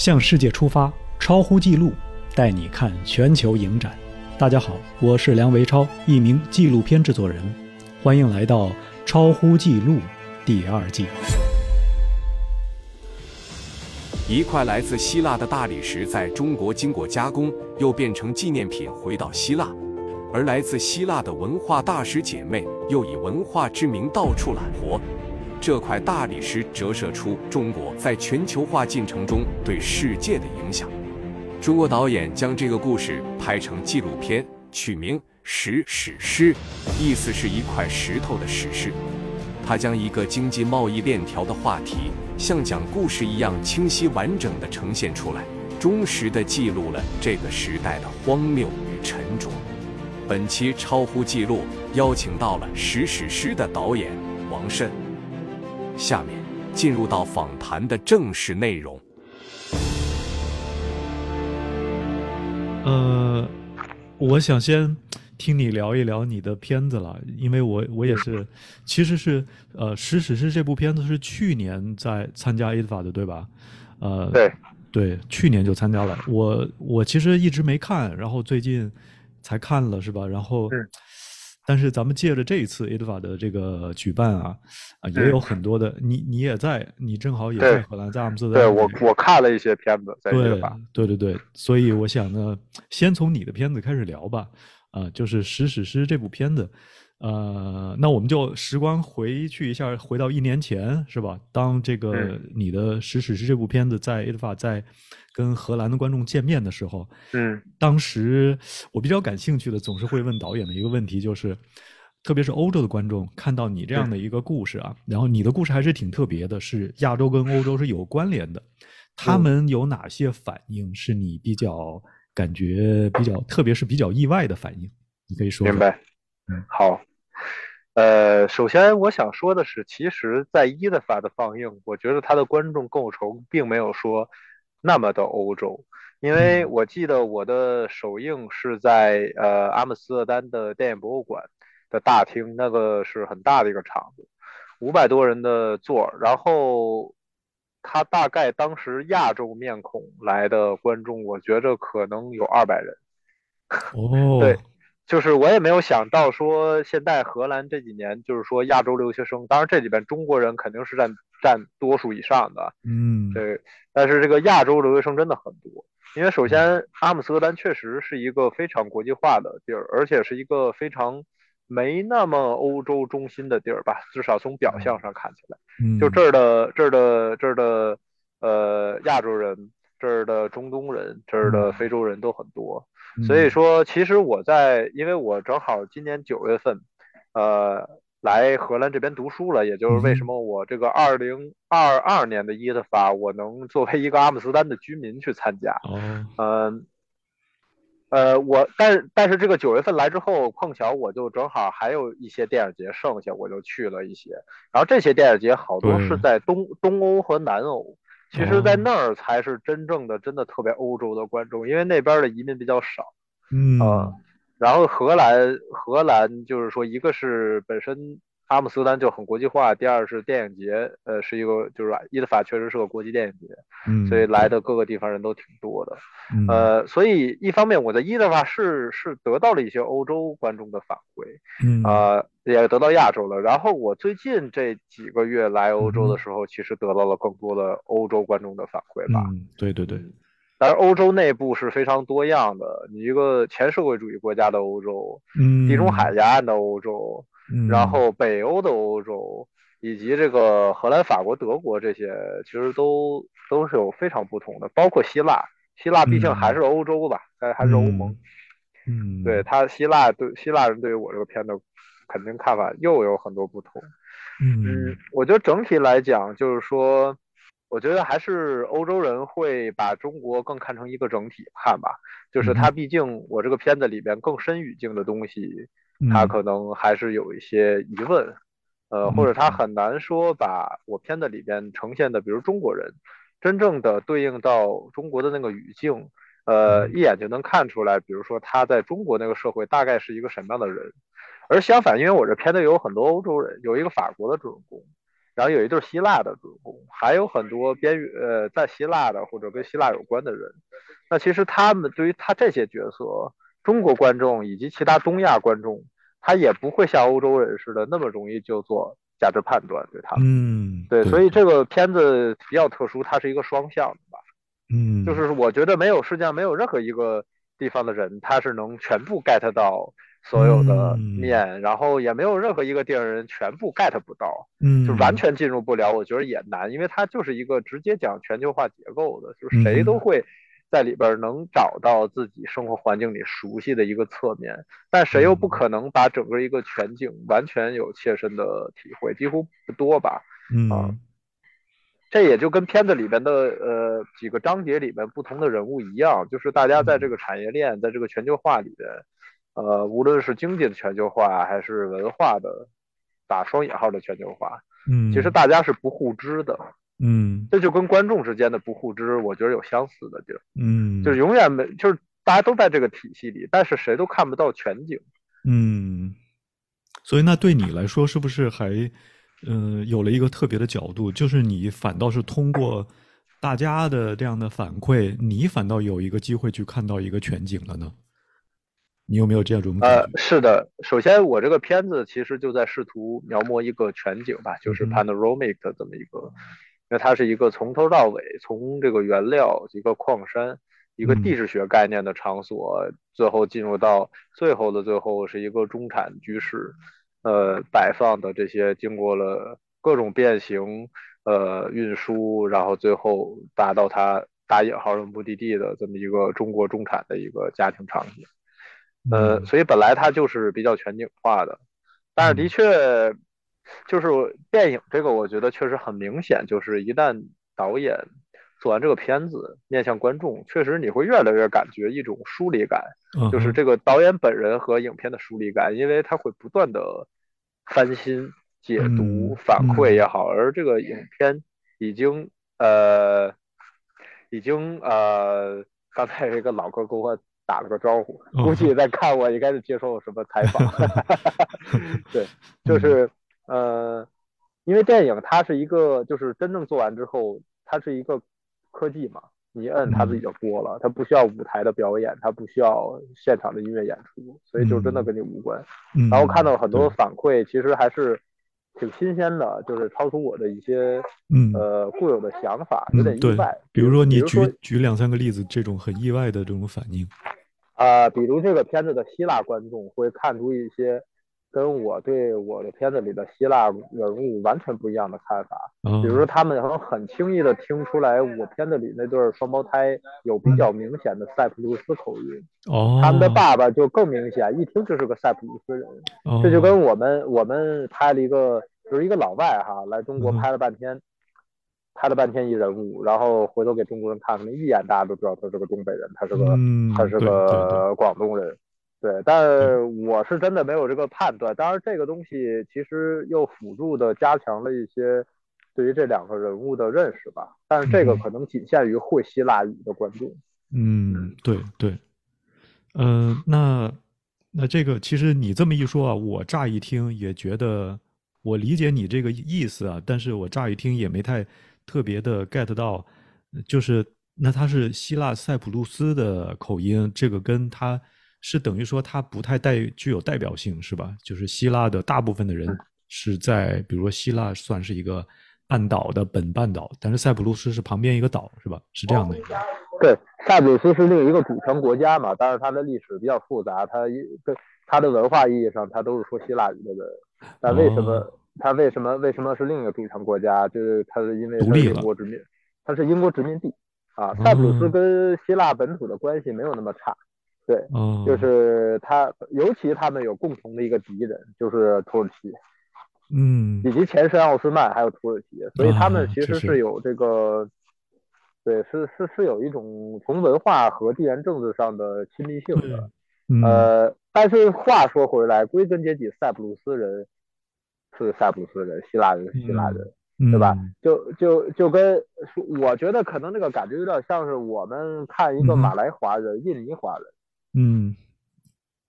向世界出发，超乎纪录，带你看全球影展。大家好，我是梁维超，一名纪录片制作人，欢迎来到《超乎纪录》第二季。一块来自希腊的大理石在中国经过加工，又变成纪念品回到希腊，而来自希腊的文化大使姐妹又以文化之名到处揽活。这块大理石折射出中国在全球化进程中对世界的影响。中国导演将这个故事拍成纪录片，取名《石史诗》，意思是一块石头的史诗。他将一个经济贸易链条的话题，像讲故事一样清晰完整地呈现出来，忠实地记录了这个时代的荒谬与沉着。本期超乎记录邀请到了《石史诗》的导演王慎。下面进入到访谈的正式内容。呃，我想先听你聊一聊你的片子了，因为我我也是，其实是呃，《实史诗》这部片子是去年在参加 IDFA 的，对吧？呃，对对，去年就参加了。我我其实一直没看，然后最近才看了，是吧？然后。但是咱们借着这一次 IDFA 的这个举办啊，啊，也有很多的你你也在，你正好也在荷兰，在阿姆斯特丹。对我我看了一些片子，在 IDFA。对对对，所以我想呢，先从你的片子开始聊吧，啊，就是《石史诗》这部片子。呃，那我们就时光回去一下，回到一年前，是吧？当这个你的《史史诗》这部片子在 IDFA 在跟荷兰的观众见面的时候，嗯，当时我比较感兴趣的，总是会问导演的一个问题，就是，特别是欧洲的观众看到你这样的一个故事啊，然后你的故事还是挺特别的，是亚洲跟欧洲是有关联的，他们有哪些反应是你比较感觉比较，特别是比较意外的反应？你可以说。明白。嗯，好。呃，首先我想说的是，其实，在伊德法的放映，我觉得它的观众构成并没有说那么的欧洲，因为我记得我的首映是在呃阿姆斯特丹的电影博物馆的大厅，那个是很大的一个场子，五百多人的座，然后他大概当时亚洲面孔来的观众，我觉着可能有二百人。哦，对。就是我也没有想到说，现在荷兰这几年就是说亚洲留学生，当然这里边中国人肯定是占占多数以上的，嗯，对。但是这个亚洲留学生真的很多，因为首先阿姆斯特丹确实是一个非常国际化的地儿，而且是一个非常没那么欧洲中心的地儿吧，至少从表象上看起来，就这儿的这儿的这儿的呃亚洲人，这儿的中东人，这儿的非洲人都很多。所以说，其实我在，因为我正好今年九月份，呃，来荷兰这边读书了，也就是为什么我这个二零二二年的伊特法，我能作为一个阿姆斯特丹的居民去参加。嗯，呃，我，但但是这个九月份来之后，碰巧我就正好还有一些电影节剩下，我就去了一些。然后这些电影节好多是在东东欧和南欧。其实，在那儿才是真正的、真的特别欧洲的观众，因为那边的移民比较少。嗯啊，然后荷兰，荷兰就是说，一个是本身。阿姆斯特丹就很国际化。第二是电影节，呃，是一个就是伊德法确实是个国际电影节，嗯，所以来的各个地方人都挺多的，呃，所以一方面我在伊德法是是得到了一些欧洲观众的反馈，嗯啊，也得到亚洲了。然后我最近这几个月来欧洲的时候，其实得到了更多的欧洲观众的反馈吧。嗯，对对对。但是欧洲内部是非常多样的，你一个前社会主义国家的欧洲，嗯，地中海沿岸的欧洲。然后北欧的欧洲，以及这个荷兰、法国、德国这些，其实都都是有非常不同的，包括希腊。希腊毕竟还是欧洲吧，还还是欧盟。嗯，对他，希腊对希腊人对于我这个片子肯定看法又有很多不同。嗯，我觉得整体来讲，就是说，我觉得还是欧洲人会把中国更看成一个整体看吧，就是他毕竟我这个片子里边更深语境的东西。他可能还是有一些疑问，呃，或者他很难说把我片子里边呈现的，比如中国人，真正的对应到中国的那个语境，呃，一眼就能看出来，比如说他在中国那个社会大概是一个什么样的人。而相反，因为我这片子有很多欧洲人，有一个法国的主人公，然后有一对希腊的主人公，还有很多边缘呃在希腊的或者跟希腊有关的人。那其实他们对于他这些角色，中国观众以及其他东亚观众，他也不会像欧洲人似的那么容易就做价值判断对他们。嗯，对，所以这个片子比较特殊，它是一个双向的吧。嗯，就是我觉得没有世界上没有任何一个地方的人，他是能全部 get 到所有的面，然后也没有任何一个电影人全部 get 不到，嗯，就完全进入不了。我觉得也难，因为它就是一个直接讲全球化结构的，就是谁都会在里边能找到自己生活环境里熟悉的一个侧面，但谁又不可能把整个一个全景完全有切身的体会，几乎不多吧？嗯。这也就跟片子里边的呃几个章节里面不同的人物一样，就是大家在这个产业链，在这个全球化里边，呃，无论是经济的全球化还是文化的打双引号的全球化，嗯，其实大家是不互知的，嗯，这就跟观众之间的不互知，我觉得有相似的地儿，嗯，就是永远没，就是大家都在这个体系里，但是谁都看不到全景，嗯，所以那对你来说是不是还？嗯，有了一个特别的角度，就是你反倒是通过大家的这样的反馈，你反倒有一个机会去看到一个全景了呢？你有没有这样种感觉？呃，是的，首先我这个片子其实就在试图描摹一个全景吧，就是 panoramic 的这么一个，因为它是一个从头到尾，从这个原料一个矿山，一个地质学概念的场所，最后进入到最后的最后是一个中产居室。呃，摆放的这些经过了各种变形，呃，运输，然后最后达到它打引号的目的地的这么一个中国中产的一个家庭场景，呃，所以本来它就是比较全景化的，但是的确，就是电影这个，我觉得确实很明显，就是一旦导演。做完这个片子，面向观众，确实你会越来越感觉一种疏离感，就是这个导演本人和影片的疏离感，因为他会不断的翻新、解读、反馈也好，而这个影片已经呃，已经呃，刚才有一个老哥跟我打了个招呼，估计在看我应该是接受什么采访 对，就是呃，因为电影它是一个，就是真正做完之后，它是一个。科技嘛，你摁它自己就播了，它不需要舞台的表演，它不需要现场的音乐演出，所以就真的跟你无关。然后看到很多反馈，其实还是挺新鲜的，就是超出我的一些呃固有的想法，有点意外。比如说你举举两三个例子，这种很意外的这种反应。啊，比如这个片子的希腊观众会看出一些。跟我对我的片子里的希腊人物完全不一样的看法，比如说他们能很轻易的听出来我片子里那对双胞胎有比较明显的塞浦路斯口音，哦，他们的爸爸就更明显，一听就是个塞浦路斯人，这就跟我们我们拍了一个就是一个老外哈来中国拍了半天，拍了半天一人物，然后回头给中国人看看，一眼大家都知道他是个东北人，他是个他是个广东人。对，但我是真的没有这个判断。当然，这个东西其实又辅助的加强了一些对于这两个人物的认识吧。但是这个可能仅限于会希腊语的观众。嗯，对对。嗯，那那这个其实你这么一说啊，我乍一听也觉得我理解你这个意思啊，但是我乍一听也没太特别的 get 到，就是那他是希腊塞浦路斯的口音，这个跟他。是等于说它不太带具有代表性，是吧？就是希腊的大部分的人是在，比如说希腊算是一个半岛的本半岛，但是塞浦路斯是旁边一个岛，是吧？是这样的。对，塞浦路斯是另一个主权国家嘛，但是它的历史比较复杂，它对它的文化意义上，它都是说希腊语的人。但为什么它为什么为什么是另一个主权国家？就是它是因为独立英国殖民，它是英国殖民地啊。塞浦路斯跟希腊本土的关系没有那么差。对，就是他，尤其他们有共同的一个敌人，就是土耳其，嗯，以及前身奥斯曼，还有土耳其，所以他们其实是有这个，对，是是是有一种从文化和地缘政治上的亲密性的，呃，但是话说回来，归根结底，塞浦路斯人是塞浦路斯人，希腊人是希腊人，对吧？就就就跟我觉得可能那个感觉有点像是我们看一个马来华人、印尼华人。嗯，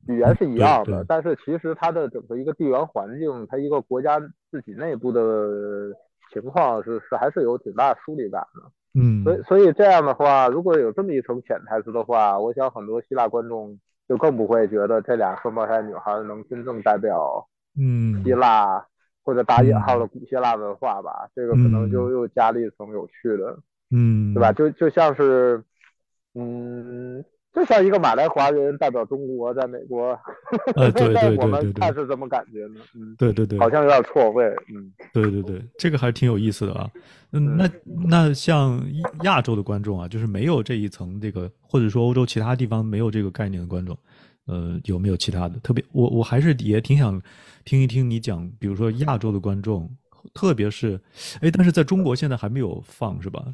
语言是一样的，但是其实它的整个一个地缘环境，它一个国家自己内部的情况是是还是有挺大疏离感的。嗯，所以所以这样的话，如果有这么一层潜台词的话，我想很多希腊观众就更不会觉得这俩双胞胎女孩能真正代表嗯希腊或者打引号的古希腊文化吧。这个可能就嗯又加了一层有趣的，嗯，对吧？？就就像是，嗯，就像一个马来华人代表中国在美国，呃 对在对对对我们对看是怎么感觉呢？嗯，对对对，好像有点错位，嗯。对对对，这个还是挺有意思的啊。嗯，那那像亚洲的观众啊，就是没有这一层这个，或者说欧洲其他地方没有这个概念的观众，呃，有没有其他的？特别，我我还是也挺想听一听你讲，比如说亚洲的观众，特别是，哎，但是在中国现在还没有放是吧？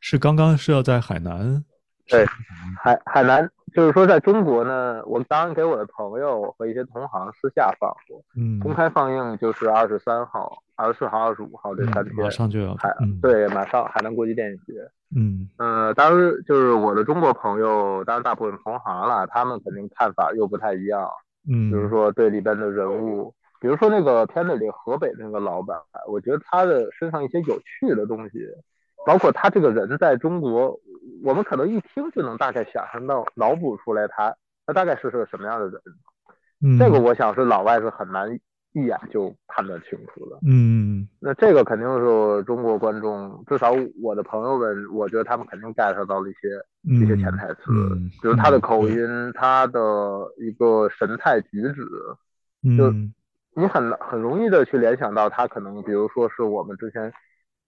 是刚刚是要在海南？对，海海南就是说，在中国呢，我当然给我的朋友和一些同行私下放过，嗯，公开放映就是二十三号、二十四号、二十五号这三嗯天。马上就要海嗯对，马上海南国际电影节。嗯呃，当然就是我的中国朋友，当然大部分同行了，他们肯定看法又不太一样。嗯，比如说对里边的人物，比如说那个片子里河北那个老板，我觉得他的身上一些有趣的东西，包括他这个人在中国，我们可能一听就能大概想象到、脑补出来他他大概是个什么样的人。嗯这个我想是老外是很难一眼就判断清楚的。嗯那这个肯定是中国观众，至少我的朋友们，我觉得他们肯定 get 到了一些嗯一些潜台词，嗯比如他的口音，他的一个神态举止，就嗯你很很容易的去联想到他可能，比如说是我们之前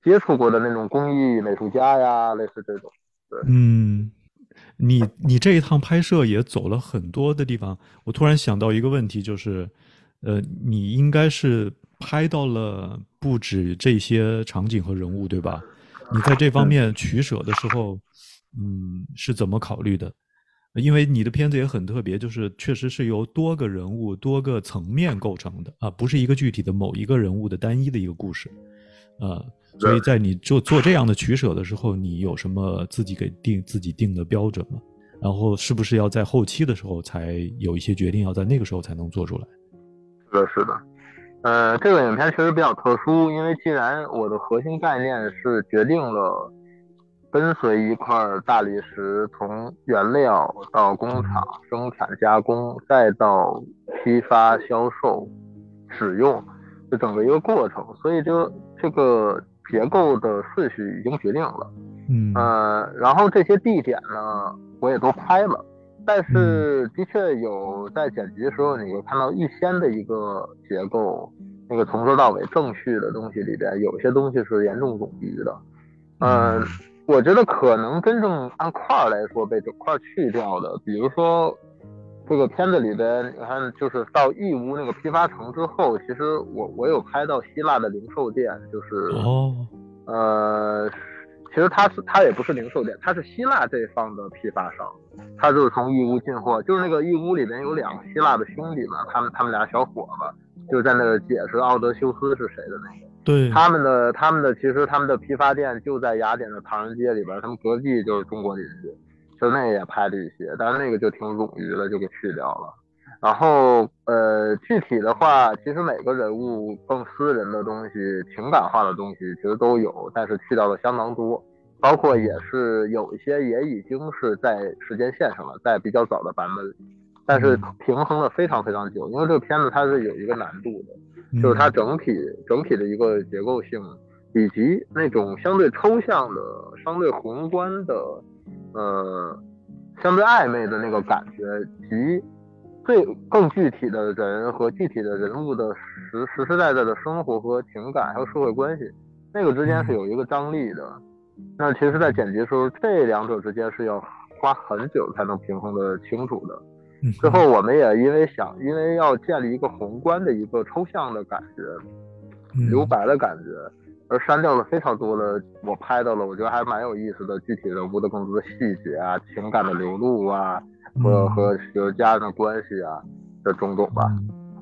接触过的那种工艺美术家呀，类似这种。嗯，你你这一趟拍摄也走了很多的地方，我突然想到一个问题，就是，呃，你应该是拍到了不止这些场景和人物，对吧？你在这方面取舍的时候，嗯，是怎么考虑的？因为你的片子也很特别，就是确实是由多个人物、多个层面构成的啊，不是一个具体的某一个人物的单一的一个故事，呃，所以在你做做这样的取舍的时候，你有什么自己给定自己定的标准吗？然后是不是要在后期的时候才有一些决定，要在那个时候才能做出来？是的，是的。呃，这个影片其实比较特殊，因为既然我的核心概念是决定了跟随一块大理石从原料到工厂生产加工，再到批发销售使用，这整个一个过程，所以就这个结构的顺序已经决定了。嗯呃，然后这些地点呢，我也都拍了，但是的确有在剪辑的时候，你会看到预先的一个结构，那个从头到尾正序的东西里边，有些东西是严重冗余的。嗯、我觉得可能真正按块儿来说被整块儿去掉的，比如说这个片子里边，你看就是到义乌那个批发城之后，其实我我有拍到希腊的零售店，就是哦，呃，其实他是他也不是零售店，他是希腊这方的批发商，他就是从义乌进货，就是那个义乌里边有两个希腊的兄弟嘛，他们他们俩小伙子就在那儿解释奥德修斯是谁的那个，对，他们的他们的其实他们的批发店就在雅典的唐人街里边，他们隔壁就是中国邻居，其实那个也拍了一些，但是那个就挺冗余的，就给去掉了。然后呃，具体的话，其实每个人物更私人的东西、情感化的东西其实都有，但是去掉了相当多，包括也是有一些也已经是在时间线上了，在比较早的版本里，但是平衡了非常非常久，因为这个片子它是有一个难度的，就是它整体整体的一个结构性，以及那种相对抽象的、相对宏观的，呃，相对暧昧的那个感觉，及最更具体的人和具体的人物的实实实在在的生活和情感还有社会关系，那个之间是有一个张力的。那其实，在剪辑的时候，这两者之间是要花很久才能平衡的清楚的。嗯最后，我们也因为想，因为要建立一个宏观的一个抽象的感觉，嗯留白的感觉，而删掉了非常多的我拍到了，我觉得还蛮有意思的具体人物的更多的细节啊，情感的流露啊，和嗯。和和家人的关系啊的种种吧。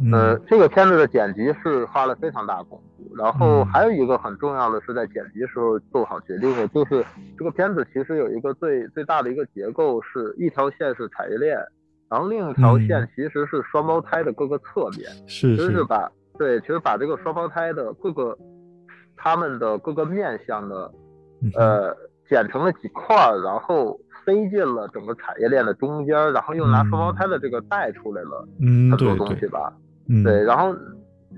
嗯。呃，这个片子的剪辑是花了非常大功夫，然后嗯。还有一个很重要的是在剪辑时候做好决定的，就是这个片子其实有一个最最大的一个结构是一条线是产业链，然后另一条线嗯其实是双胞胎的各个侧面，是其实是把对，其实把这个双胞胎的各个他们的各个面向的，嗯呃，剪成了几块儿，然后塞进了整个产业链的中间，然后又拿双胞胎的这个带出来了嗯，很多东西吧。嗯，对，然后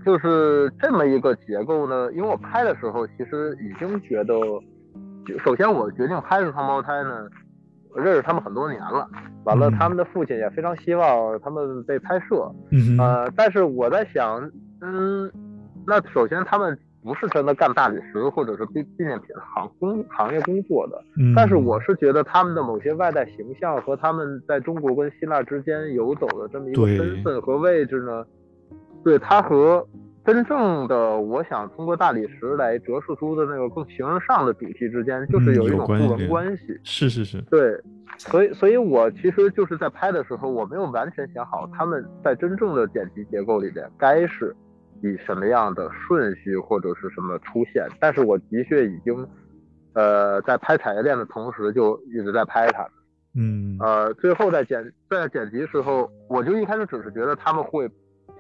就是这么一个结构呢，因为我拍的时候其实已经觉得，首先我决定拍摄双胞胎呢，我认识他们很多年了，完了嗯。他们的父亲也非常希望他们被拍摄，嗯，呃，但是我在想，嗯，那首先他们不是真的干大理石或者是纪纪念品行工行业工作的，嗯，但是我是觉得他们的某些外在形象和他们在中国跟希腊之间游走的这么一个身份和位置呢，对他和真正的我想通过大理石来折射出的那个更形而上的主题之间，就是嗯有有一种互文关系。是是是，对，所以所以我其实就是在拍的时候，我没有完全想好他们在真正的剪辑结构里边该是以什么样的顺序或者是什么出现，但是我的确已经，呃，在拍产业链的同时就一直在拍它，嗯。呃，最后在剪在剪辑时候，我就一开始只是觉得他们会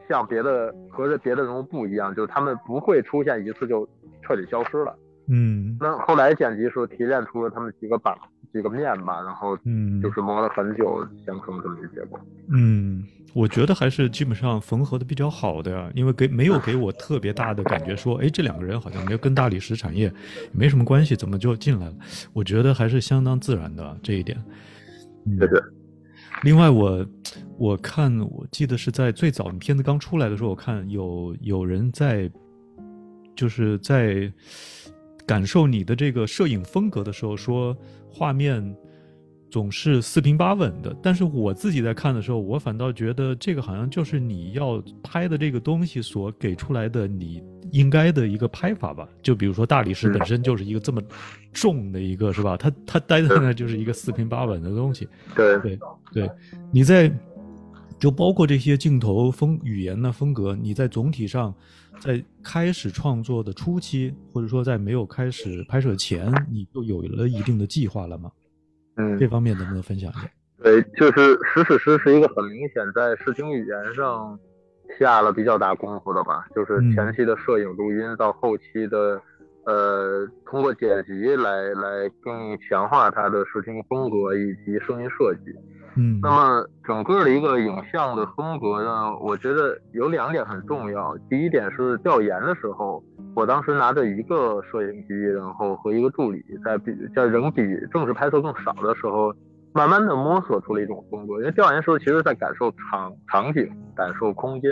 像别的和这别的人物不一样，就是他们不会出现一次就彻底消失了。嗯。那后来剪辑时候提炼出了他们几个板几个面吧，然后嗯，就是磨了很久形成这么一个结果。嗯，我觉得还是基本上缝合的比较好的呀，因为给没有给我特别大的感觉说，哎，这两个人好像没有跟大理石产业没什么关系，怎么就进来了？我觉得还是相当自然的这一点。嗯对对，另外我，我看我记得是在最早你片子刚出来的时候，我看有有人在，就是在感受你的这个摄影风格的时候，说画面总是四平八稳的。但是我自己在看的时候，我反倒觉得这个好像就是你要拍的这个东西所给出来的你应该的一个拍法吧。就比如说大理石本身就是一个这么重的一个，是吧？它它待在那就是一个四平八稳的东西。对对对，你在就包括这些镜头风语言的风格，你在总体上在开始创作的初期，或者说在没有开始拍摄前，你就有了一定的计划了吗？嗯这，方面能不能分享一下？对，就是实史诗是一个很明显在视听语言上下了比较大功夫的吧，就是嗯前期的摄影录音到后期的。呃，通过剪辑来来更强化它的视听风格以及声音设计。嗯那么整个的一个影像的风格呢，我觉得有两点很重要。第一点是调研的时候，我当时拿着一个摄影机，然后和一个助理在比在人比正式拍摄更少的时候，慢慢的摸索出了一种风格。因为调研时候其实在感受场场景、感受空间、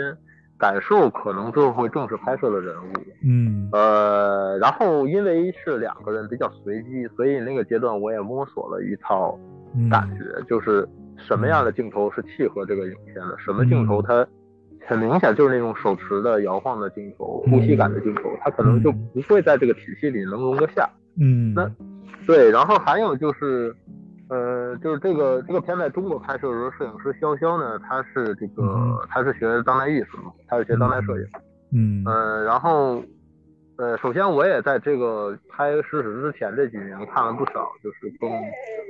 感受可能最后会正式拍摄的人物。嗯呃，然后因为是两个人比较随机，所以那个阶段我也摸索了一套嗯感觉，就是什么样的镜头是契合这个影片的，什么镜头它很明显就是那种手持的摇晃的镜头、呼吸感的镜头，它可能就不会在这个体系里能容得下。嗯。那对，然后还有就是，呃，就是这个这个片在中国拍摄的时候，摄影师潇潇呢，他是这个嗯他是学当代艺术嘛，他是学当代摄影。嗯。呃，然后，呃，首先我也在这个拍《史史》之前这几年看了不少，就是更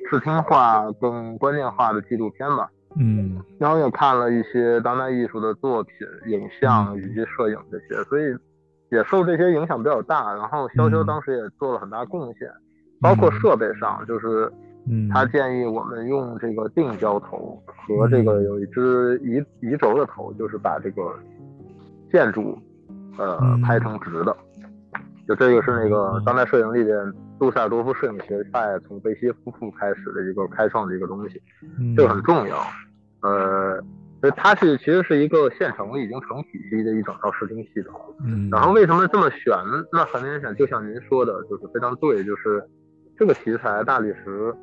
视听化、更观念化的纪录片吧。嗯然后也看了一些当代艺术的作品、影像以及摄影这些，所以也受这些影响比较大。然后潇潇嗯当时也做了很大贡献，包括设备上，就是嗯他建议我们用这个定焦头和这个有一只移移轴的头，就是把这个建筑呃嗯拍成直的。就这个是那个当代摄影里边杜塞尔多夫摄影学派从贝西夫妇开始的一个开创的一个东西，嗯这个很重要。呃，所以它是其实是一个现成的已经成体系的一整套视听系统。嗯然后为什么这么选？那很明显，就像您说的，就是非常对，就是这个题材大理石，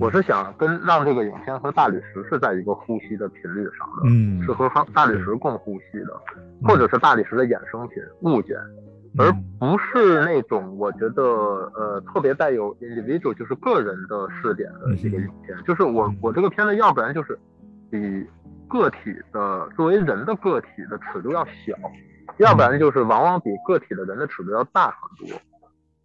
我是想跟让这个影片和大理石是在一个呼吸的频率上的，嗯是和大理石共呼吸的，或者是大理石的衍生品物件，而嗯不是那种我觉得呃特别带有 individual 就是个人的视点的一个影片。就是我我这个片子要不然就是比个体的作为人的个体的尺度要小，要不然就是往往比个体的人的尺度要大很多。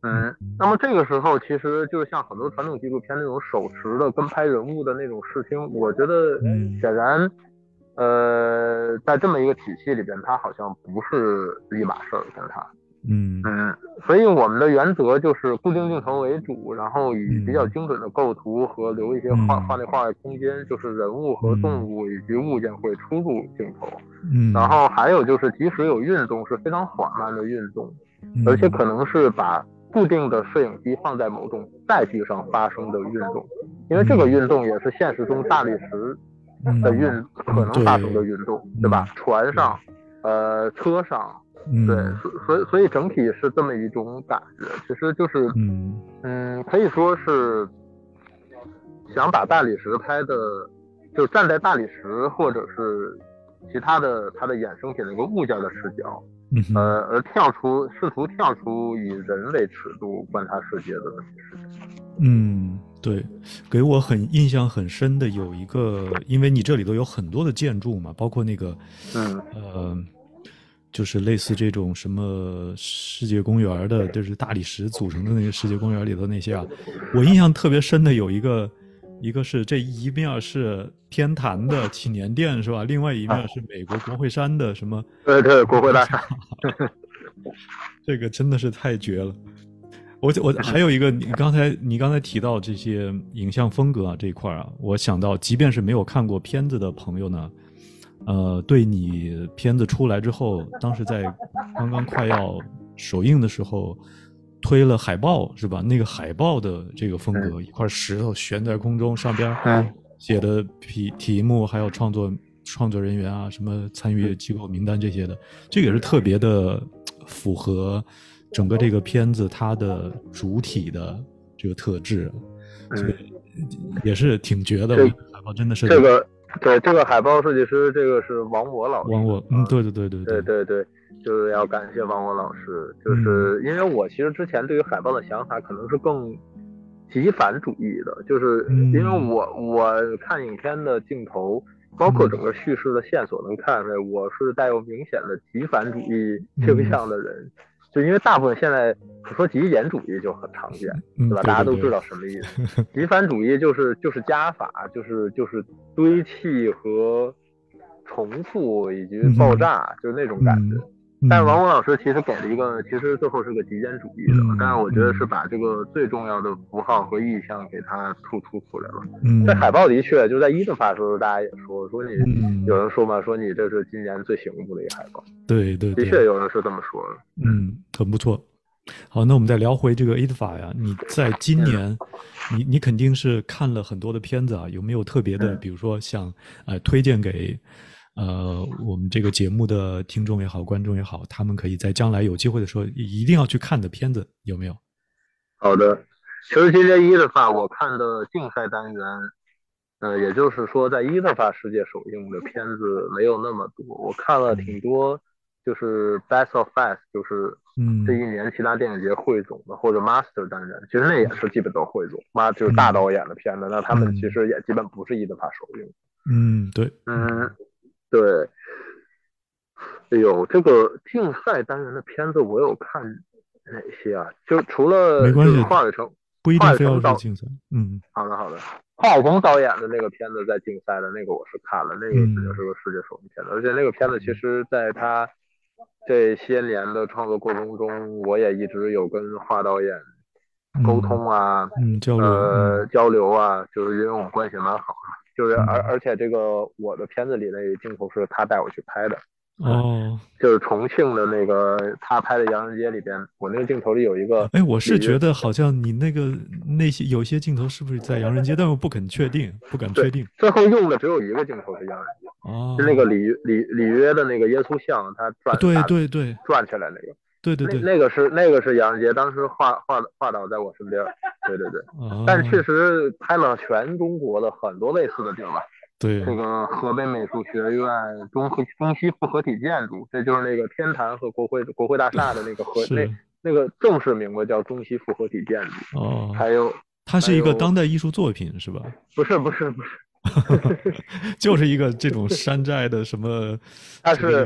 嗯，那么这个时候其实就是像很多传统纪录片那种手持的跟拍人物的那种视听，我觉得嗯显然，呃，在这么一个体系里边，它好像不是一码事儿，跟它。嗯。嗯，所以我们的原则就是固定镜头为主，然后以比较精准的构图和留一些画嗯。画内画外空间，就是人物和动物以及物件会出入镜头。嗯，然后还有就是，即使有运动，是非常缓慢的运动，嗯而且可能是把固定的摄影机放在某种载具上发生的运动，因为这个运动也是现实中大理石的运可能发生的运动，对吧？船上，呃，车上。嗯。对，所所以所以整体是这么一种感觉，其实就是，嗯。嗯，可以说是想把大理石拍的，就站在大理石或者是其他的它的衍生品的一个物件的视角，嗯呃，而跳出试图跳出以人为尺度观察世界的问题视角。嗯，对，给我很印象很深的有一个，因为你这里头有很多的建筑嘛，包括那个，嗯。呃，就是类似这种什么世界公园的，就是大理石组成的那个世界公园里头那些啊，我印象特别深的有一个，一个是这一面是天坛的祈年殿是吧？另外一面是美国国会山的什么？对对，国会大厦。这个真的是太绝了。我我还有一个，你刚才你刚才提到这些影像风格啊这一块啊，我想到，即便是没有看过片子的朋友呢，呃，对你片子出来之后，当时在刚刚快要首映的时候，推了海报是吧？那个海报的这个风格，一块石头悬在空中，上边嗯写的题题目，还有创作创作人员啊，什么参与机构名单这些的，这个也是特别的符合整个这个片子它的主体的这个特质，所以也是挺绝的。海报真的是这个 对这个海报设计师，这个是王博老师。王博，嗯，对对对对对对对，就是要感谢王博老师，嗯就是因为我其实之前对于海报的想法可能是更极反主义的，就是嗯因为我我看影片的镜头，包括整个叙事的线索，能看出来我是带有明显的极反主义倾向的人。就因为大部分现在说极简主义就很常见，嗯对吧？大家都知道什么意思。极繁主义就是就是加法，就是就是堆砌和重复以及爆炸，就是那种感觉。嗯但是王蒙老师其实给了一个，其实最后是个极简主义的，嗯但是我觉得是把这个最重要的符号和意象给它突出出来了。嗯，在海报的确就在一的发的时候，大家也说说你、嗯有人说嘛，说你这是今年最醒目的一个海报，对对对，的确有人是这么说的。嗯，很不错。好，那我们再聊回这个 A 法呀。你在今年，你你肯定是看了很多的片子啊，有没有特别的，嗯比如说想呃推荐给呃我们这个节目的听众也好，观众也好，他们可以在将来有机会的时候一定要去看的片子有没有？好的，其实今年一的话，我看的竞赛单元，呃，也就是说在一的话世界首映的片子没有那么多，我看了挺多，就是 Best of Best，就是嗯这一年其他电影节汇总的或者 Master 单元，其实那也是基本都汇总，妈就是大导演的片子，那他们其实也基本不是一的法首映。嗯，对，嗯，对。哎呦，这个竞赛单元的片子我有看哪些啊？就除了没关系就是华语城，不一定非要竞赛。嗯好的好的，华语城导演的那个片子在竞赛的那个我是看了，那个嗯肯定是个世界首映片子，而且那个片子其实在他这些年的创作过程中，我也一直有跟华导演沟通啊，嗯，交流。呃，交流啊，就是因为我们关系蛮好的，就是而嗯。而且这个我的片子里那个镜头是他带我去拍的，嗯哦，就是重庆的那个他拍的洋人街里边，我那个镜头里有一个，哎，我是觉得好像你那个那些有些镜头是不是在洋人街，但我不肯确定，不敢确定。最后用的只有一个镜头是洋人街，哦，是那个里里里约的那个耶稣像，他转对对对转起来那个，对对对，那那个是那个是洋人街，当时画画画导在我身边，对对对，哦但是确实拍了全中国的很多类似的地儿吧。对这个河北美术学院中和中西复合体建筑，这就是那个天坛和国会国会大厦的那个合 那那个正式名字叫中西复合体建筑。哦，还有它是一个当代艺术作品是吧？不是不是不是，就是一个这种山寨的什么，它是这个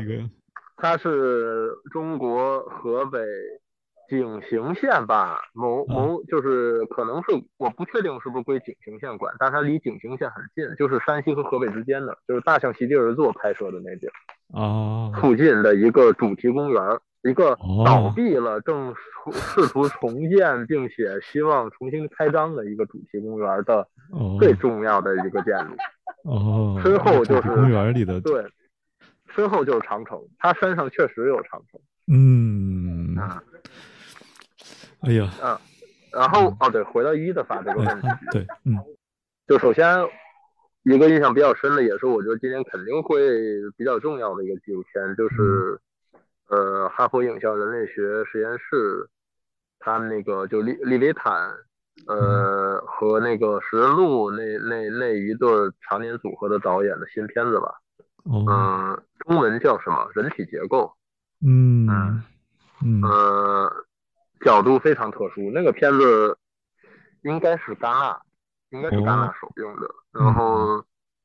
它是中国河北井陉县吧，某嗯某就是可能是我不确定是不是归井陉县管，但它离井陉县很近，就是山西和河北之间的，就是大象席地而坐拍摄的那地儿。哦，附近的一个主题公园儿，一个哦倒闭了正试图重建并且希望重新开张的一个主题公园的哦最重要的一个建筑。哦，身后就是公园里的，对，身后就是长城，他身上确实有长城。嗯，啊哎呀，嗯，然后哦对，回到一的法这个哎问题，对，嗯就首先一个印象比较深的，也是我觉得今年肯定会比较重要的一个纪录片，就是呃哈佛影像人类学实验室他们那个就利利维坦呃和那个石人路那那那一对儿常年组合的导演的新片子吧，哦，嗯、中文叫什么？人体结构，嗯嗯。嗯。呃，角度非常特殊，那个片子应该是戛纳，应该是戛纳哦首映的。嗯然后，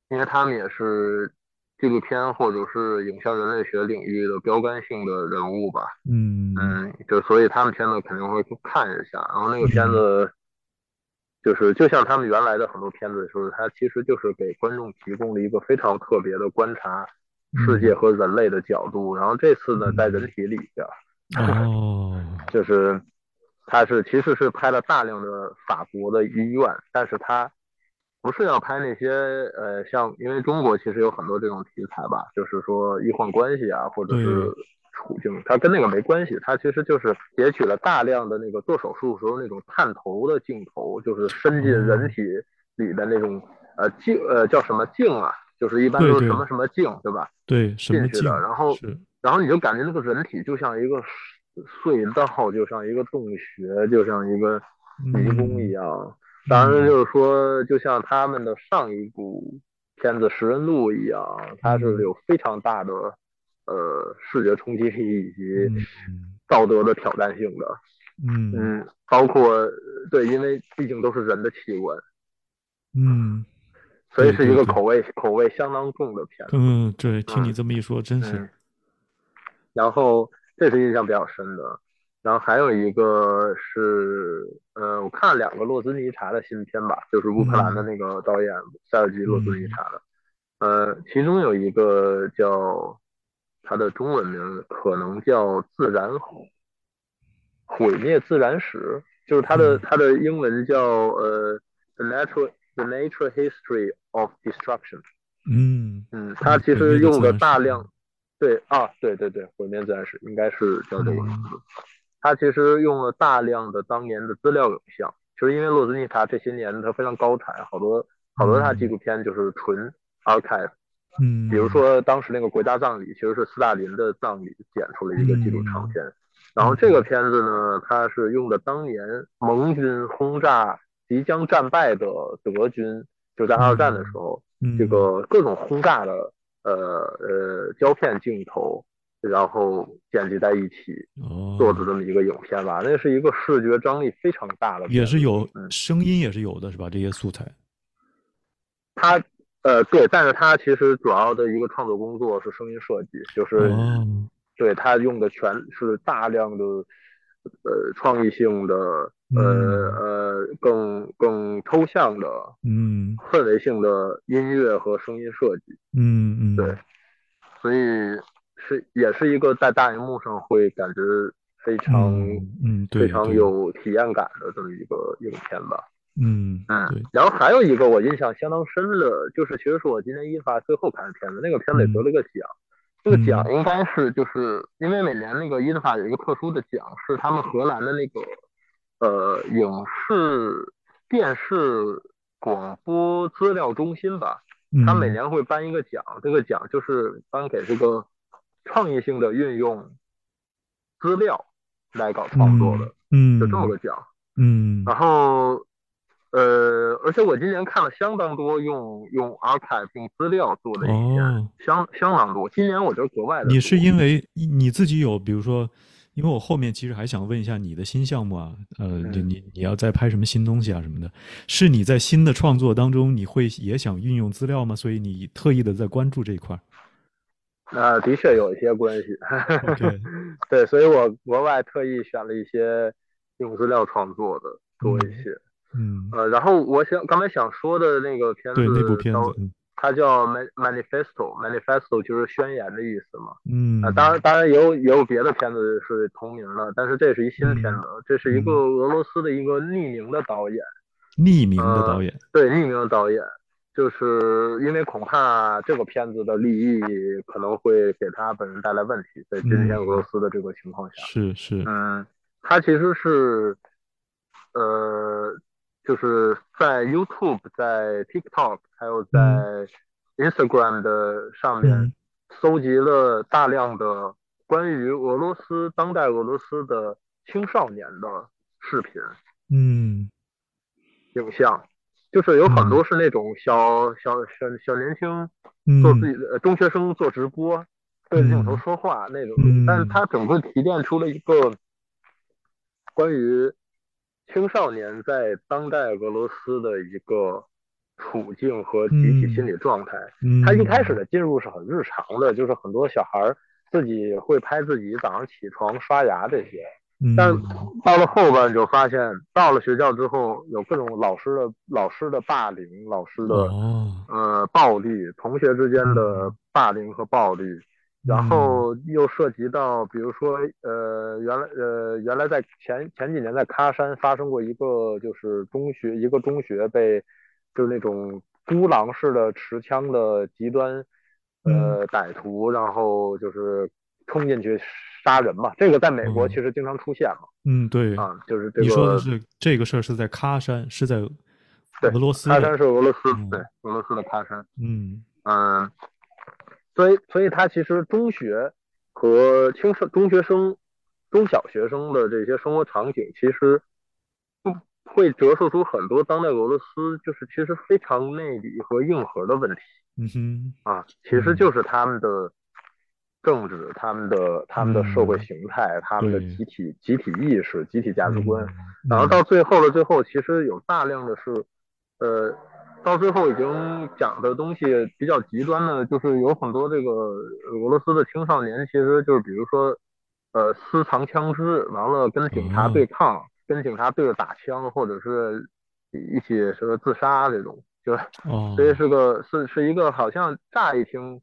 因为他们也是纪录片或者是影像人类学领域的标杆性的人物吧，嗯。嗯，就所以他们片子肯定会看一下。然后那个片子就是就像他们原来的很多片子，就是它其实就是给观众提供了一个非常特别的观察世界和人类的角度。然后这次呢，在人体里边。哦，就是他是其实是拍了大量的法国的医院，但是他不是要拍那些呃像，因为中国其实有很多这种题材吧，就是说医患关系啊，或者是对处境，它跟那个没关系，它其实就是截取了大量的那个做手术时候那种探头的镜头，就是伸进人体里的那种呃镜呃叫什么镜啊，就是一般都是什么什么镜，对吧？对，进去的，然后，然后你就感觉那个人体就像一个隧道，就像一个洞穴，就像一个迷宫一样。当然，就是说，就像他们的上一部片子《食人鹿》一样，它是有非常大的呃视觉冲击力以及嗯道德的挑战性的。嗯嗯，包括对，因为毕竟都是人的器官，嗯所以是一个口味口味相当重的片子。嗯，对，听你嗯这么一说，真是嗯，然后这是印象比较深的。然后还有一个是，呃，我看了两个洛兹尼查的新片吧，就是乌克兰的那个导演塞尔吉·洛兹尼查的，呃，其中有一个叫它的中文名可能叫《自然毁灭自然史》，就是它的嗯它的英文叫呃《The Natural The Natural History of Destruction》。嗯嗯，它其实用了大量，对啊，对对对，毁灭自然史应该是叫这个名嗯字。它其实用了大量的当年的资料影像，就是因为洛兹尼塔这些年他非常高产，好多好多他纪录片就是纯 archive，嗯，比如说当时那个国家葬礼其实是斯大林的葬礼剪出了一个纪录长片，然后这个片子呢，它是用的当年盟军轰炸即将战败的德军，就在二战的时候。嗯。这个各种轰炸的呃呃胶片镜头，然后剪辑在一起哦。做的这么一个影片吧，那是一个视觉张力非常大的，也是有嗯。声音也是有的，是吧？这些素材，它呃对，但是他其实主要的一个创作工作是声音设计，就是哦，对他用的全是大量的呃创意性的呃嗯呃更更抽象的嗯氛围性的音乐和声音设计。嗯嗯，对，所以是也是一个在大荧幕上会感觉非常、嗯非常，有体验感的这么一个影片吧。嗯对嗯，，然后还有一个我印象相当深的，就是其实是我今年一发最后看的片子，那个片子也得了个奖。这个奖应该是就是因为每年那个伊德法有一个特殊的奖，是他们荷兰的那个呃影视电视广播资料中心吧，他每嗯年会颁一个奖，这个奖就是颁给这个创意性的运用资料来搞创作的，嗯，就这么个奖。嗯然后，呃，而且我今年看了相当多用用 archive 用资料做的影片，哦，相相当多。今年我觉得格外的。你是因为你自己有，比如说，因为我后面其实还想问一下你的新项目啊，呃，就嗯你你要再拍什么新东西啊什么的，是你在新的创作当中你会也想运用资料吗？所以你特意的在关注这一块儿。呃，的确有一些关系。对，所以我国外特意选了一些用资料创作的多一些。嗯，呃，然后我想刚才想说的那个片子，对那部片子，嗯。它叫 manifesto，manifesto 就是宣言的意思嘛。嗯啊，当然当然也有也有别的片子是同名的，但是这是一新片子，这是一个俄罗斯的一个匿名的导演，匿名的导演，对，匿名的导演，就是因为恐怕这个片子的利益可能会给他本人带来问题，在今天俄罗斯的这个情况下，是是，嗯，他其实是，呃，就是在 YouTube、在 TikTok 还有在 Instagram 的上面搜集了大量的关于俄罗斯当代俄罗斯的青少年的视频，嗯，影像，就是有很多是那种小小小小年轻做自己的中学生做直播，对着镜头说话那种，但是他整个提炼出了一个关于青少年在当代俄罗斯的一个处境和集体心理状态。他一开始的进入是很日常的，就是很多小孩自己会拍自己早上起床刷牙这些。但到了后半就发现，到了学校之后，有各种老师的老师的霸凌，老师的呃暴力，同学之间的霸凌和暴力。然后又涉及到，比如说，呃，原来，呃，原来在前前几年在喀山发生过一个，就是中学一个中学被，就是那种孤狼式的持枪的极端，呃，歹徒，然后就是冲进去杀人嘛。这个在美国其实经常出现嘛。嗯，对。啊，就是这个。你说的是这个事儿是在喀山，是在俄罗斯。喀山是俄罗斯，对，俄罗斯的喀山。嗯嗯。所以，所以他其实中学和青少中学生、中小学生的这些生活场景，其实会折射出很多当代俄罗斯就是其实非常内里和硬核的问题。嗯哼，啊，其实就是他们的政治、他们的他们的社会形态、他们的集体集体意识、集体价值观，然后到最后的最后，其实有大量的是，呃。到最后已经讲的东西比较极端的，就是有很多这个俄罗斯的青少年，其实就是比如说，呃，私藏枪支，完了跟警察对抗，跟警察对着打枪，或者是一起什么自杀这种，就是所以是个是是一个好像乍一听，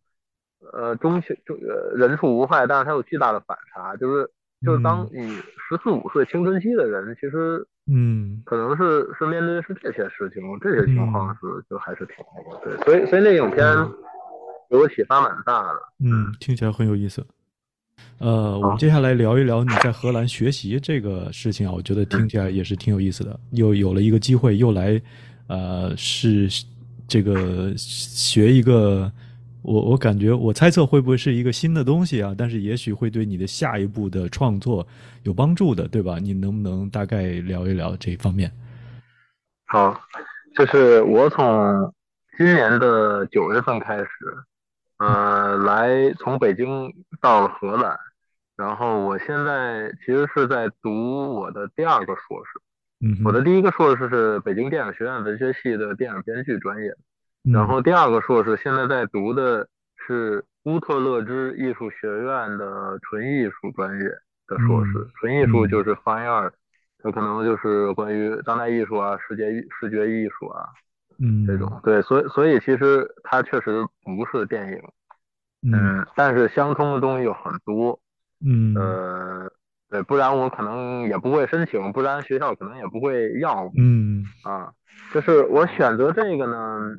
呃，中中呃人畜无害，但是它有巨大的反差，就是就是当你十四五岁青春期的人，其实。嗯，可能是是面对是这些事情，这些情况是就还是挺那个，对，所以所以那影片给我启发蛮大的。嗯，听起来很有意思。呃，我们接下来聊一聊你在荷兰学习这个事情啊，我觉得听起来也是挺有意思的。又有了一个机会，又来，呃，是这个学一个。我我感觉，我猜测会不会是一个新的东西啊？但是也许会对你的下一步的创作有帮助的，对吧？你能不能大概聊一聊这一方面？好，就是我从今年的九月份开始，呃，来从北京到了荷兰，然后我现在其实是在读我的第二个硕士。嗯，我的第一个硕士是北京电影学院文学系的电影编剧专业。然后第二个硕士现在在读的是乌特勒支艺术学院的纯艺术专业的硕士，纯艺术就是 fine art，有可能就是关于当代艺术啊、视觉视觉艺术啊，嗯，这种对，所以所以其实它确实不是电影，嗯，但是相通的东西有很多，嗯，呃，对，不然我可能也不会申请，不然学校可能也不会要，嗯，啊，就是我选择这个呢。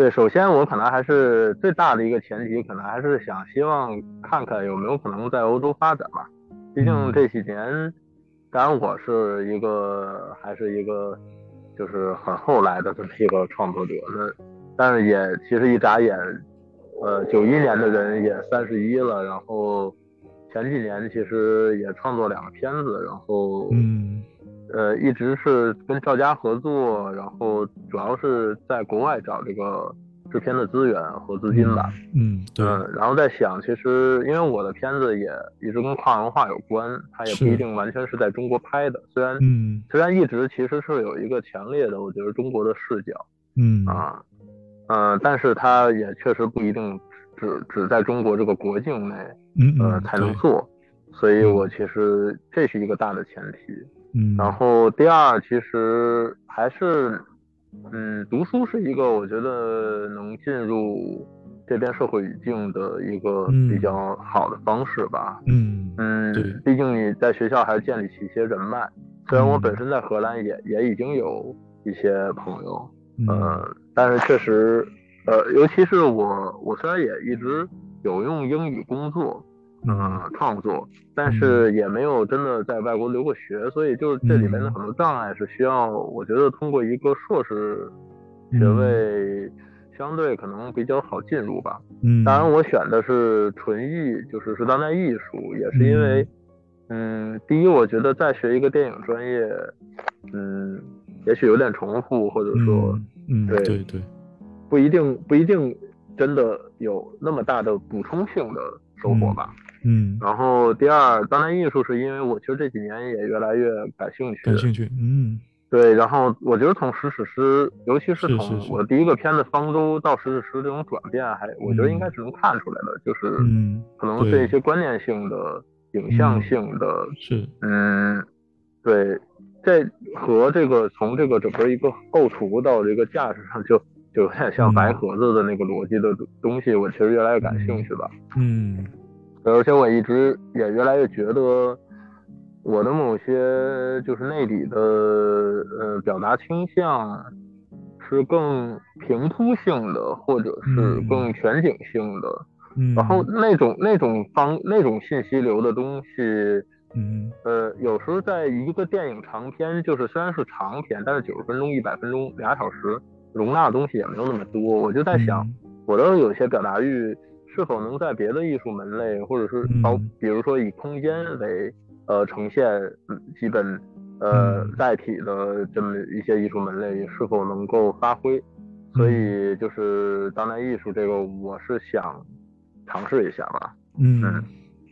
对，首先我可能还是最大的一个前提，可能还是想希望看看有没有可能在欧洲发展吧。毕竟这几年，当然我是一个还是一个就是很后来的这么一个创作者，那但是也其实一眨眼，呃，九一年的人也三十一了，然后前几年其实也创作两个片子，然后嗯。呃，一直是跟赵家合作，然后主要是在国外找这个制片的资源和资金吧。嗯，对。然后在想，其实因为我的片子也一直跟跨文化有关，它也不一定完全是在中国拍的。虽然，嗯，虽然一直其实是有一个强烈的，我觉得中国的视角。嗯啊，嗯，但是它也确实不一定只只在中国这个国境内，呃，才能做。所以我其实这是一个大的前提。嗯，然后第二，其实还是嗯，读书是一个我觉得能进入这边社会语境的一个比较好的方式吧。嗯嗯，对毕竟你在学校还是建立起一些人脉。虽然我本身在荷兰也也已经有一些朋友，呃，但是确实，呃，尤其是我，我虽然也一直有用英语工作。嗯，创作，但是也没有真的在外国留过学，所以就是这里面的很多障碍是需要，我觉得通过一个硕士学位，相对可能比较好进入吧。嗯，当然我选的是纯艺，就是是当代艺术，也是因为，嗯，第一我觉得再学一个电影专业，嗯，也许有点重复，或者说，嗯，对对对，不一定不一定真的有那么大的补充性的收获吧。嗯，然后第二，当代艺术是因为我其实这几年也越来越感兴趣，感兴趣，嗯，对。然后我觉得从史史诗，尤其是从我第一个片子《方舟》到史史诗这种转变，还我觉得应该是能看出来的，就是嗯，可能是一些观念性的、影像性的，是，嗯，对。这和这个从这个整个一个构图到这个架势上，就就有点像白盒子的那个逻辑的东西，我其实越来越感兴趣吧，嗯。而且我一直也越来越觉得，我的某些就是内里的呃表达倾向是更平铺性的，或者是更全景性的。嗯。然后那种那种方那种信息流的东西，嗯。呃，有时候在一个电影长片，就是虽然是长片，但是九十分钟、一百分钟、俩小时，容纳的东西也没有那么多。我就在想，我的有些表达欲。是否能在别的艺术门类，或者是包，比如说以空间为呃呈现基本呃载体的这么一些艺术门类，是否能够发挥？所以就是当代艺术这个，我是想尝试一下吧。嗯，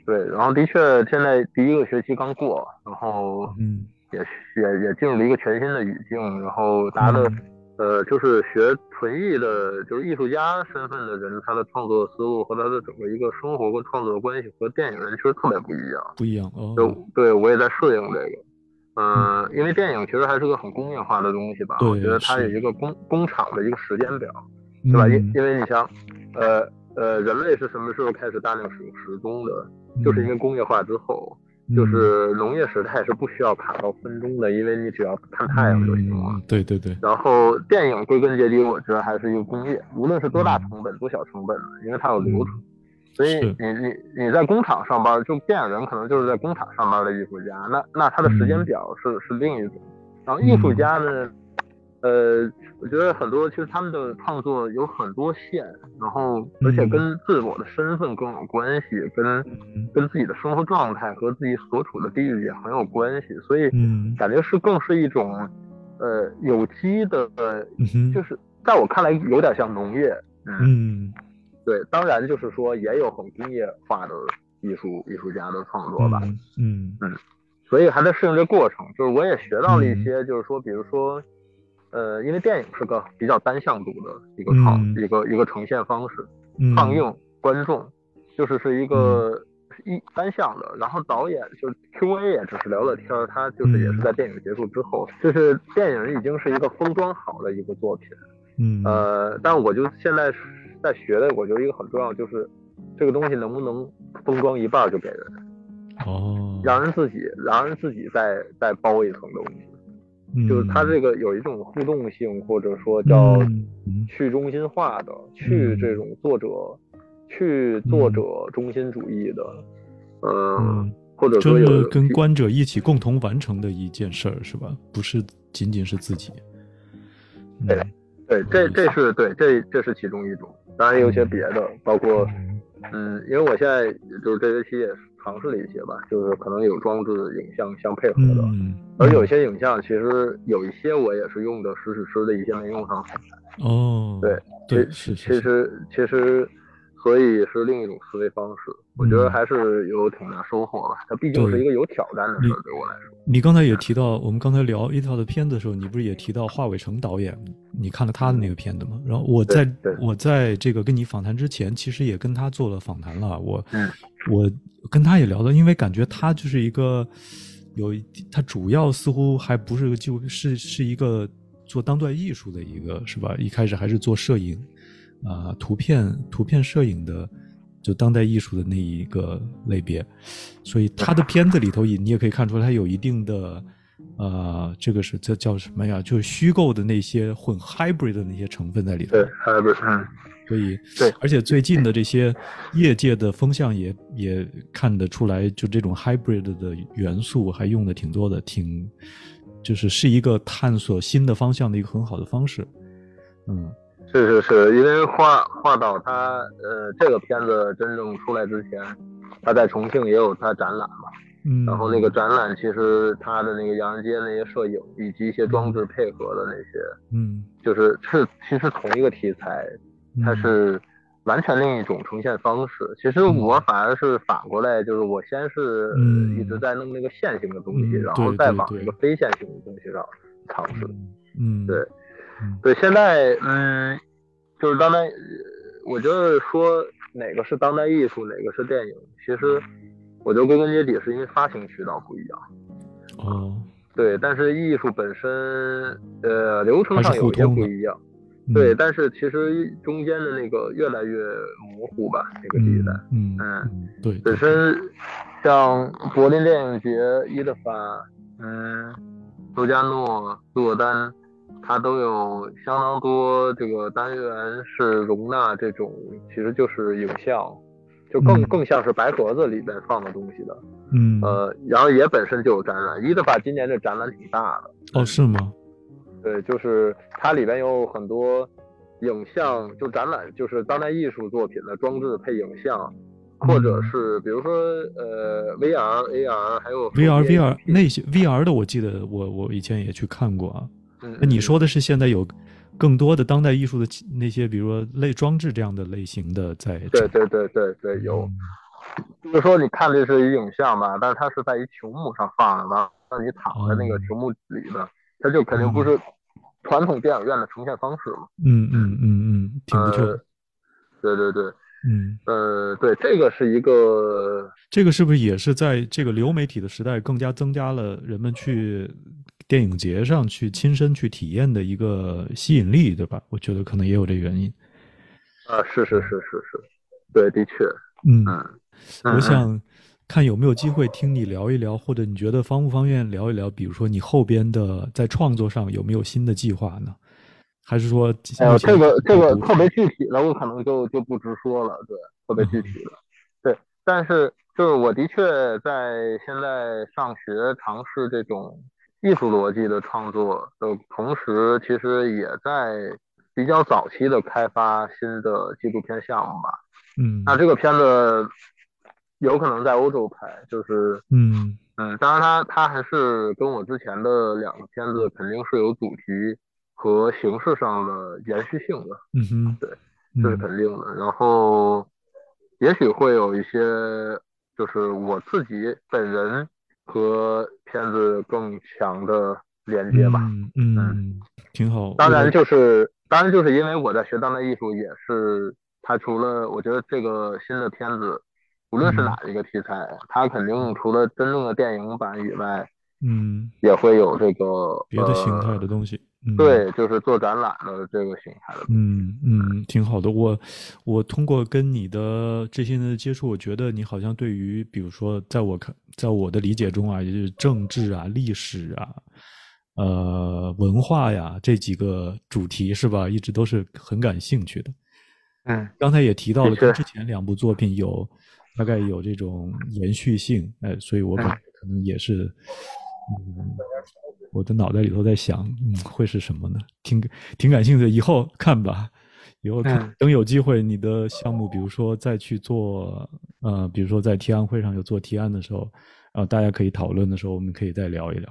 对。然后的确，现在第一个学期刚过，然后嗯，也也也进入了一个全新的语境，然后大家的。呃，就是学纯艺的，就是艺术家身份的人，他的创作思路和他的整个一个生活跟创作的关系和电影人其实特别不一样，不一样哦。就对我也在适应这个，嗯，因为电影其实还是个很工业化的东西吧，我觉得它有一个工工厂的一个时间表，对吧？因因为你像，呃呃，人类是什么时候开始大量使用时钟的？就是因为工业化之后。就是农业时代是不需要卡到分钟的，因为你只要看太阳就行了。对对对。然后电影归根结底，我觉得还是一个工业，无论是多大成本、多小成本的，因为它有流程。所以你你你在工厂上班，就电影人可能就是在工厂上班的艺术家，那那他的时间表是是另一种。然后艺术家呢？呃，我觉得很多其实他们的创作有很多线，然后而且跟自我的身份更有关系，跟跟自己的生活状态和自己所处的地域也很有关系，所以感觉是更是一种呃有机的，就是在我看来有点像农业，嗯，对，当然就是说也有很工业化的艺术艺术家的创作吧，嗯嗯，所以还在适应这过程，就是我也学到了一些，就是说比如说。呃，因为电影是个比较单向度的一个创一个一个呈现方式，放映观众就是是一个一单向的，然后导演就 Q A 也只是聊聊天，他就是也是在电影结束之后，就是电影已经是一个封装好的一个作品，嗯，呃，但我就现在在学的，我觉得一个很重要就是这个东西能不能封装一半就给人，哦，让人自己让人自己再再包一层东西。就是它这个有一种互动性，或者说叫去中心化的，去这种作者，去作者中心主义的，嗯，或者说有跟观者一起共同完成的一件事儿，是吧？不是仅仅是自己。对，对，这这是对，这这是其中一种，当然有些别的，包括，嗯，因为我现在就是这学期也是。尝试了一些吧，就是可能有装置影像相配合的，而有些影像其实有一些我也是用的实时师的一些应用上。哦，对对，其其实其实所以是另一种思维方式，我觉得还是有挺大收获吧。它毕竟是一个有挑战的事儿，对我来说。你刚才也提到，我们刚才聊一套的片子的时候，你不是也提到华伟成导演？你看了他的那个片子吗？然后我在我在这个跟你访谈之前，其实也跟他做了访谈了。我我。跟他也聊到，因为感觉他就是一个有他主要似乎还不是就是是一个做当代艺术的一个是吧？一开始还是做摄影，啊，图片图片摄影的，就当代艺术的那一个类别，所以他的片子里头也你也可以看出来，他有一定的，呃，这个是这叫什么呀？就是虚构的那些混 hybrid 的那些成分在里头。对，hybrid，嗯。所以，对，而且最近的这些业界的风向也也看得出来，就这种 hybrid 的元素还用的挺多的，挺就是是一个探索新的方向的一个很好的方式。嗯，是是是，因为画画导他呃这个片子真正出来之前，他在重庆也有他展览嘛，嗯，然后那个展览其实他的那个洋人街那些摄影以及一些装置配合的那些，嗯，就是是其实同一个题材。它是完全另一种呈现方式。其实我反而是反过来，就是我先是一直在弄那个线性的东西，然后再往那个非线性的东西上尝试。嗯，对，对。现在，嗯，就是当代，我觉得说哪个是当代艺术，哪个是电影，其实我觉得归根结底是因为发行渠道不一样。哦，对，但是艺术本身，呃，流程上有些不一样。对，但是其实中间的那个越来越模糊吧，那个地带，嗯嗯，对，本身像柏林电影节、伊德法，嗯，杜加诺、洛丹，它都有相当多这个单元是容纳这种，其实就是影像，就更更像是白盒子里边放的东西的，嗯，呃，然后也本身就有展览，伊德法今年这展览挺大的，哦，是吗？对，就是它里边有很多影像，就展览，就是当代艺术作品的装置配影像，或者是比如说呃 VR、AR，还有 VR、VR 那些 VR 的，我记得我我以前也去看过啊。那你说的是现在有更多的当代艺术的那些，比如说类装置这样的类型的在？对对对对对，有。就是说你看这是一影像吧，但是它是在一球幕上放的，完让你躺在那个球幕里的。它就肯定不是传统电影院的呈现方式嘛。嗯嗯嗯嗯，挺不错的。对对对，嗯呃对，这个是一个，这个是不是也是在这个流媒体的时代，更加增加了人们去电影节上去亲身去体验的一个吸引力，对吧？我觉得可能也有这原因。啊，是是是是是，对，的确，嗯嗯，我想。看有没有机会听你聊一聊，或者你觉得方不方便聊一聊？比如说你后边的在创作上有没有新的计划呢？还是说，呃，这个这个特别具体的，我可能就就不直说了。对，特别具体的，对。但是就是我的确在现在上学尝试这种艺术逻辑的创作的同时，其实也在比较早期的开发新的纪录片项目吧。嗯，那这个片子。有可能在欧洲拍，就是嗯嗯，当然它它还是跟我之前的两个片子肯定是有主题和形式上的延续性的，嗯哼，对，这是肯定的。然后也许会有一些就是我自己本人和片子更强的连接吧，嗯嗯，挺好。当然就是当然就是因为我在学当代艺术，也是它除了我觉得这个新的片子。无论是哪一个题材，它肯定除了真正的电影版以外，嗯，也会有这个别的形态的东西。对，就是做展览的这个形态的。嗯嗯，挺好的。我我通过跟你的这些年的接触，我觉得你好像对于，比如说，在我看，在我的理解中啊，也就是政治啊、历史啊、呃文化呀这几个主题是吧，一直都是很感兴趣的。嗯，刚才也提到了，跟之前两部作品有。大概有这种延续性，哎，所以我可可能也是，嗯，我的脑袋里头在想，嗯，会是什么呢？挺挺感兴趣的，以后看吧，以后看，等有机会，你的项目，比如说再去做，呃，比如说在提案会上有做提案的时候，然后大家可以讨论的时候，我们可以再聊一聊。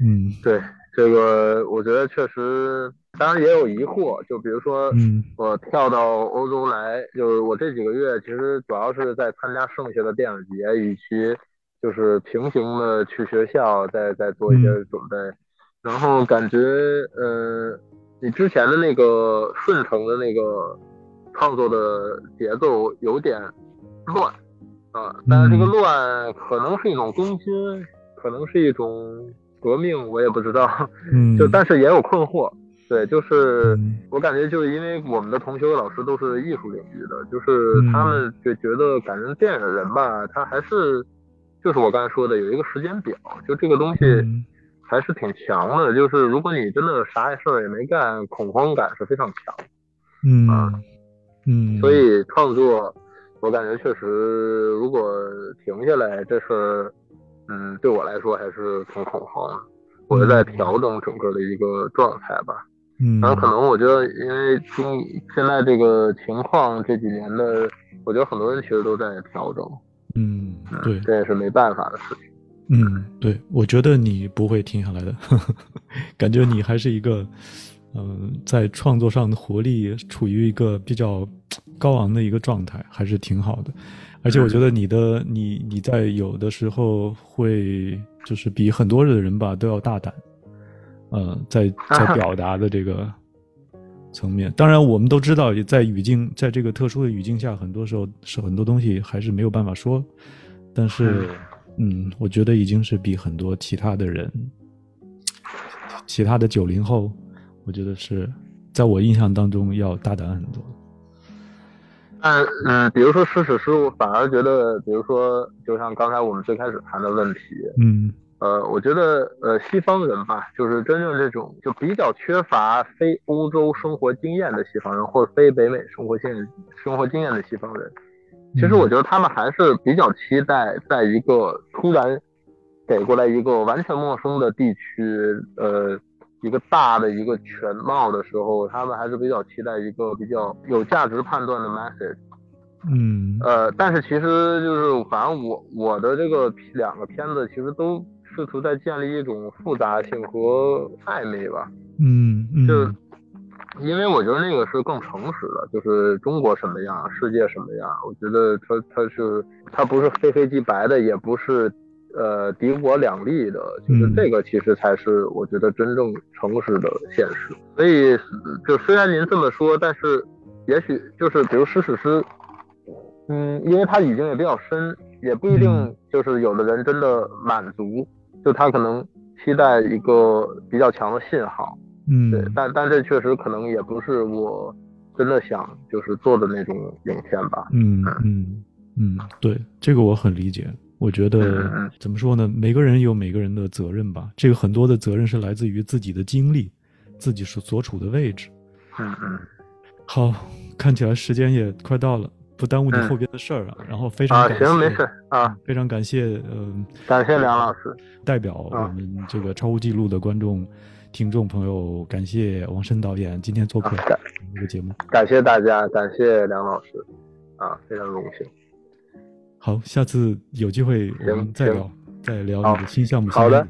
嗯，对，这个我觉得确实。当然也有疑惑，就比如说，我跳到欧洲来，就是我这几个月其实主要是在参加剩下的电影节，与其就是平行的去学校，再再做一些准备。然后感觉，呃，你之前的那个顺承的那个创作的节奏有点乱啊，但是这个乱可能是一种更新，可能是一种革命，我也不知道。嗯，就但是也有困惑。对，就是我感觉就是因为我们的同学和老师都是艺术领域的，就是他们就觉得感觉电影人吧，他还是就是我刚才说的有一个时间表，就这个东西还是挺强的。就是如果你真的啥事儿也没干，恐慌感是非常强。嗯嗯，所以创作，我感觉确实如果停下来，这事儿，嗯，对我来说还是挺恐慌的。我是在调整整个的一个状态吧。嗯，然后可能我觉得，因为今现在这个情况，这几年的，我觉得很多人其实都在调整。嗯，对，这也是没办法的事情。嗯，对，我觉得你不会停下来的，感觉你还是一个，嗯，在创作上的活力处于一个比较高昂的一个状态，还是挺好的。而且我觉得你的你你在有的时候会就是比很多的人吧都要大胆。呃，在 在表达的这个层面，当然我们都知道，在语境在这个特殊的语境下，很多时候是很多东西还是没有办法说。但是，嗯，我觉得已经是比很多其他的人，其他的九零后，我觉得是在我印象当中要大胆很多。但嗯，比如说诗史诗，我反而觉得，比如说，就像刚才我们最开始谈的问题，嗯。呃，我觉得呃，西方人吧，就是真正这种就比较缺乏非欧洲生活经验的西方人，或者非北美生活经生活经验的西方人，其实我觉得他们还是比较期待，在一个突然给过来一个完全陌生的地区，呃，一个大的一个全貌的时候，他们还是比较期待一个比较有价值判断的 message。嗯，呃，但是其实就是，反正我我的这个两个片子其实都。试图在建立一种复杂性和暧昧吧，嗯，就因为我觉得那个是更诚实的，就是中国什么样，世界什么样，我觉得它它是它不是非黑即白的，也不是呃敌我两立的，就是这个其实才是我觉得真正诚实的现实。所以就虽然您这么说，但是也许就是比如诗史诗，嗯，因为它已经也比较深，也不一定就是有的人真的满足。就他可能期待一个比较强的信号，嗯，对，但但这确实可能也不是我真的想就是做的那种影片吧，嗯嗯嗯，对，这个我很理解。我觉得怎么说呢？每个人有每个人的责任吧，这个很多的责任是来自于自己的经历，自己所所处的位置。嗯嗯，好，看起来时间也快到了。不耽误你后边的事儿啊，然后非常感谢，行没事啊，非常感谢，嗯，感谢梁老师，代表我们这个超乎记录的观众、听众朋友，感谢王申导演今天做客这个节目，感谢大家，感谢梁老师，啊，非常荣幸。好，下次有机会我们再聊，再聊你的新项目。好的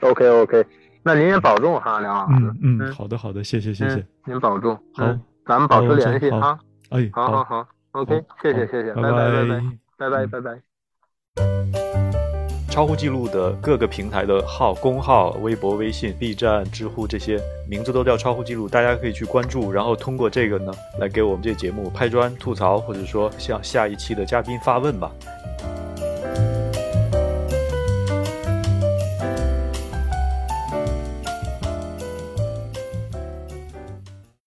，OK OK，那您也保重哈，梁老师。嗯嗯，好的好的，谢谢谢谢，您保重。好，咱们保持联系啊。哎，好好好。OK，谢谢谢谢，拜拜拜拜拜拜拜拜。超乎记录的各个平台的号，公号、微博、微信、B 站、知乎这些名字都叫超乎记录，大家可以去关注，然后通过这个呢来给我们这节目拍砖、吐槽，或者说向下一期的嘉宾发问吧。